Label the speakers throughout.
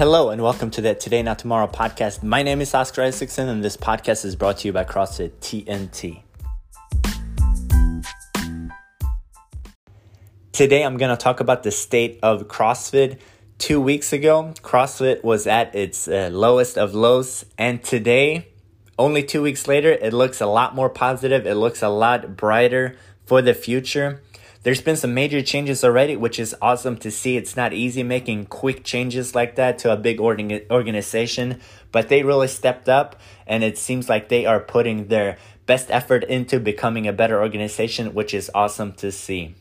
Speaker 1: Hello and welcome to the Today Not Tomorrow podcast. My name is Oscar Isaacson and this podcast is brought to you by CrossFit TNT. Today I'm going to talk about the state of CrossFit. Two weeks ago, CrossFit was at its uh, lowest of lows, and today, only two weeks later, it looks a lot more positive. It looks a lot brighter for the future. There's been some major changes already, which is awesome to see. It's not easy making quick changes like that to a big organization, but they really stepped up, and it seems like they are putting their best effort into becoming a better organization, which is awesome to see.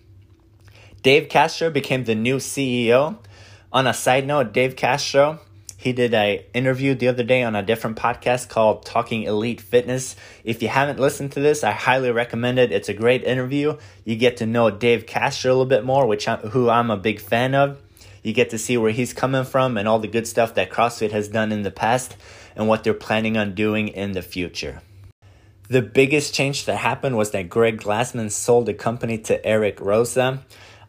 Speaker 1: Dave Castro became the new CEO. On a side note, Dave Castro he did a interview the other day on a different podcast called Talking Elite Fitness. If you haven't listened to this, I highly recommend it. It's a great interview. You get to know Dave Castro a little bit more, which I, who I'm a big fan of. You get to see where he's coming from and all the good stuff that CrossFit has done in the past and what they're planning on doing in the future. The biggest change that happened was that Greg Glassman sold the company to Eric Roza.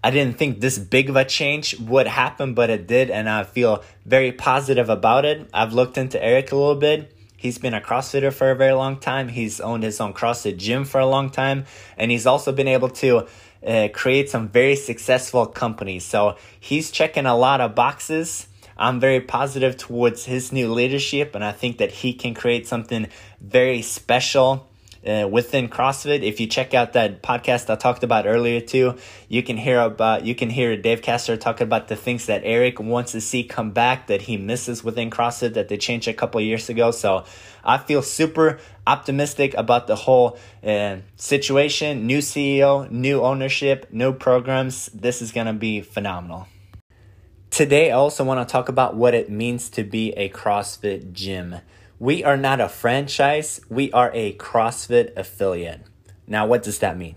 Speaker 1: I didn't think this big of a change would happen, but it did, and I feel very positive about it. I've looked into Eric a little bit. He's been a CrossFitter for a very long time. He's owned his own CrossFit gym for a long time, and he's also been able to uh, create some very successful companies. So he's checking a lot of boxes. I'm very positive towards his new leadership, and I think that he can create something very special uh, within CrossFit. If you check out that podcast I talked about earlier too, you can hear about you can hear Dave Castro talking about the things that Eric wants to see come back that he misses within CrossFit that they changed a couple years ago. So I feel super optimistic about the whole uh, situation. New CEO, new ownership, new programs. This is gonna be phenomenal. Today, I also want to talk about what it means to be a CrossFit gym. We are not a franchise, we are a CrossFit affiliate. Now, what does that mean?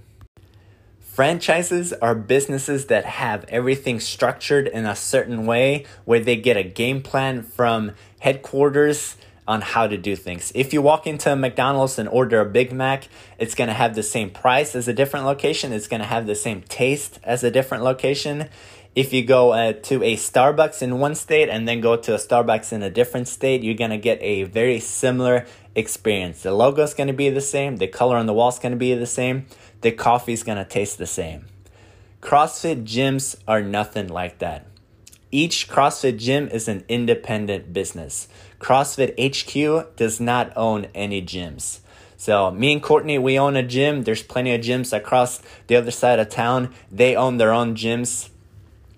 Speaker 1: Franchises are businesses that have everything structured in a certain way where they get a game plan from headquarters on how to do things. If you walk into McDonald's and order a Big Mac, it's going to have the same price as a different location, it's going to have the same taste as a different location if you go uh, to a Starbucks in one state and then go to a Starbucks in a different state, you're gonna get a very similar experience. The logo is gonna be the same, the color on the wall is gonna be the same, the coffee is gonna taste the same. CrossFit gyms are nothing like that. Each CrossFit gym is an independent business. CrossFit HQ does not own any gyms. So me and Courtney, we own a gym. There's plenty of gyms across the other side of town. They own their own gyms.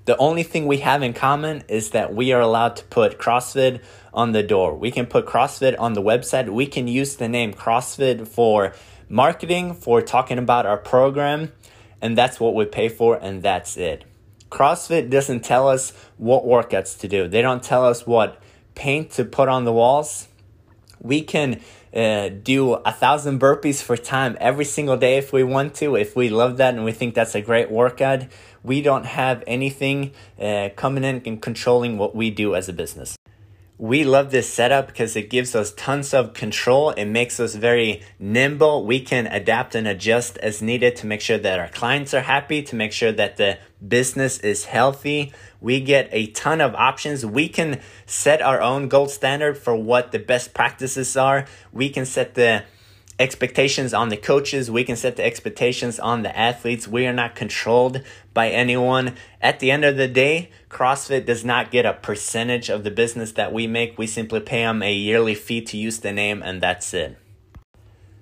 Speaker 1: The only thing we have in common is that we are allowed to put CrossFit on the door. We can put CrossFit on the website. We can use the name CrossFit for marketing, for talking about our program, and that's what we pay for, and that's it. CrossFit doesn't tell us what workouts to do, they don't tell us what paint to put on the walls. We can uh, do a thousand burpees for time every single day if we want to, if we love that and we think that's a great workout. We don't have anything uh, coming in and controlling what we do as a business. We love this setup because it gives us tons of control. It makes us very nimble. We can adapt and adjust as needed to make sure that our clients are happy, to make sure that the business is healthy. We get a ton of options. We can set our own gold standard for what the best practices are. We can set the expectations on the coaches. We can set the expectations on the athletes. We are not controlled by anyone. At the end of the day, CrossFit does not get a percentage of the business that we make. We simply pay them a yearly fee to use the name, and that's it.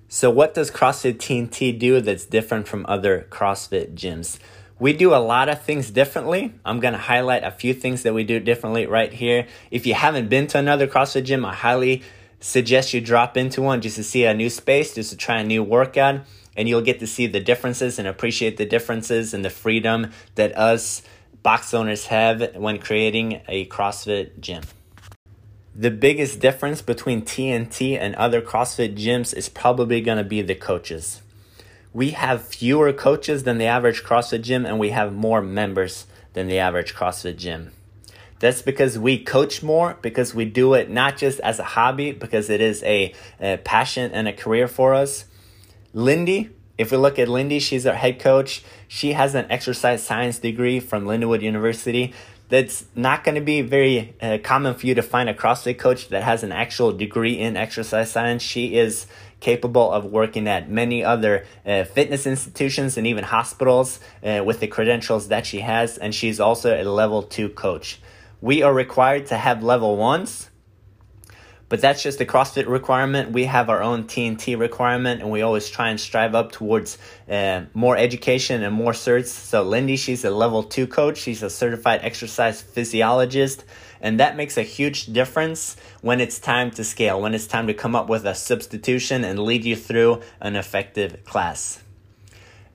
Speaker 1: So, what does CrossFit TNT do that's different from other CrossFit gyms? We do a lot of things differently. I'm going to highlight a few things that we do differently right here. If you haven't been to another CrossFit gym, I highly suggest you drop into one just to see a new space, just to try a new workout, and you'll get to see the differences and appreciate the differences and the freedom that us box owners have when creating a CrossFit gym. The biggest difference between TNT and other CrossFit gyms is probably going to be the coaches. We have fewer coaches than the average CrossFit gym, and we have more members than the average CrossFit gym. That's because we coach more, because we do it not just as a hobby, because it is a, a passion and a career for us. Lindy, if we look at Lindy, she's our head coach. She has an exercise science degree from Lindenwood University. that's not going to be very uh, common for you to find a CrossFit coach that has an actual degree in exercise science. She is capable of working at many other uh, fitness institutions and even hospitals uh, with the credentials that she has, and she's also a level two coach. We are required to have level ones but that's just the CrossFit requirement. We have our own TNT requirement, and we always try and strive up towards uh, more education and more certs. So, Lindy, she's a level two coach, she's a certified exercise physiologist, and that makes a huge difference when it's time to scale, when it's time to come up with a substitution and lead you through an effective class.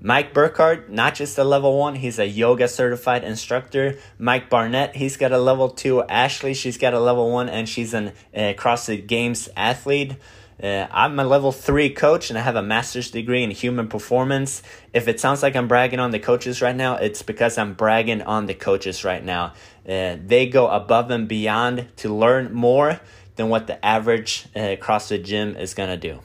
Speaker 1: Mike Burkhardt, not just a level one, he's a yoga certified instructor. Mike Barnett, he's got a level two. Ashley, she's got a level one, and she's an uh, CrossFit Games athlete. Uh, I'm a level three coach and I have a master's degree in human performance. If it sounds like I'm bragging on the coaches right now, it's because I'm bragging on the coaches right now. Uh, they go above and beyond to learn more than what the average uh, CrossFit gym is going to do.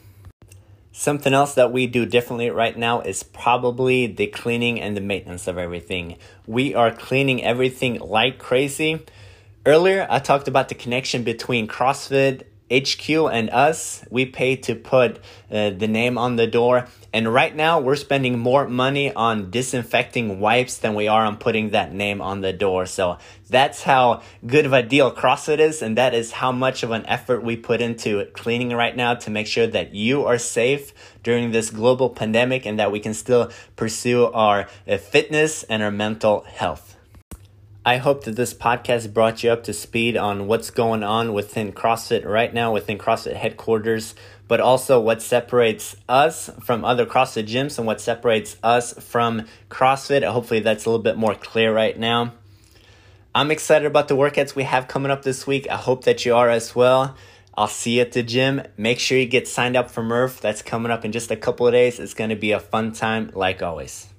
Speaker 1: Something else that we do differently right now is probably the cleaning and the maintenance of everything. We are cleaning everything like crazy. Earlier, I talked about the connection between CrossFit HQ and us, we pay to put uh, the name on the door. And right now, we're spending more money on disinfecting wipes than we are on putting that name on the door. So that's how good of a deal CrossFit is. And that is how much of an effort we put into cleaning right now to make sure that you are safe during this global pandemic and that we can still pursue our uh, fitness and our mental health. I hope that this podcast brought you up to speed on what's going on within CrossFit right now, within CrossFit headquarters, but also what separates us from other CrossFit gyms and what separates us from CrossFit. Hopefully, that's a little bit more clear right now. I'm excited about the workouts we have coming up this week. I hope that you are as well. I'll see you at the gym. Make sure you get signed up for Murph. That's coming up in just a couple of days. It's going to be a fun time, like always.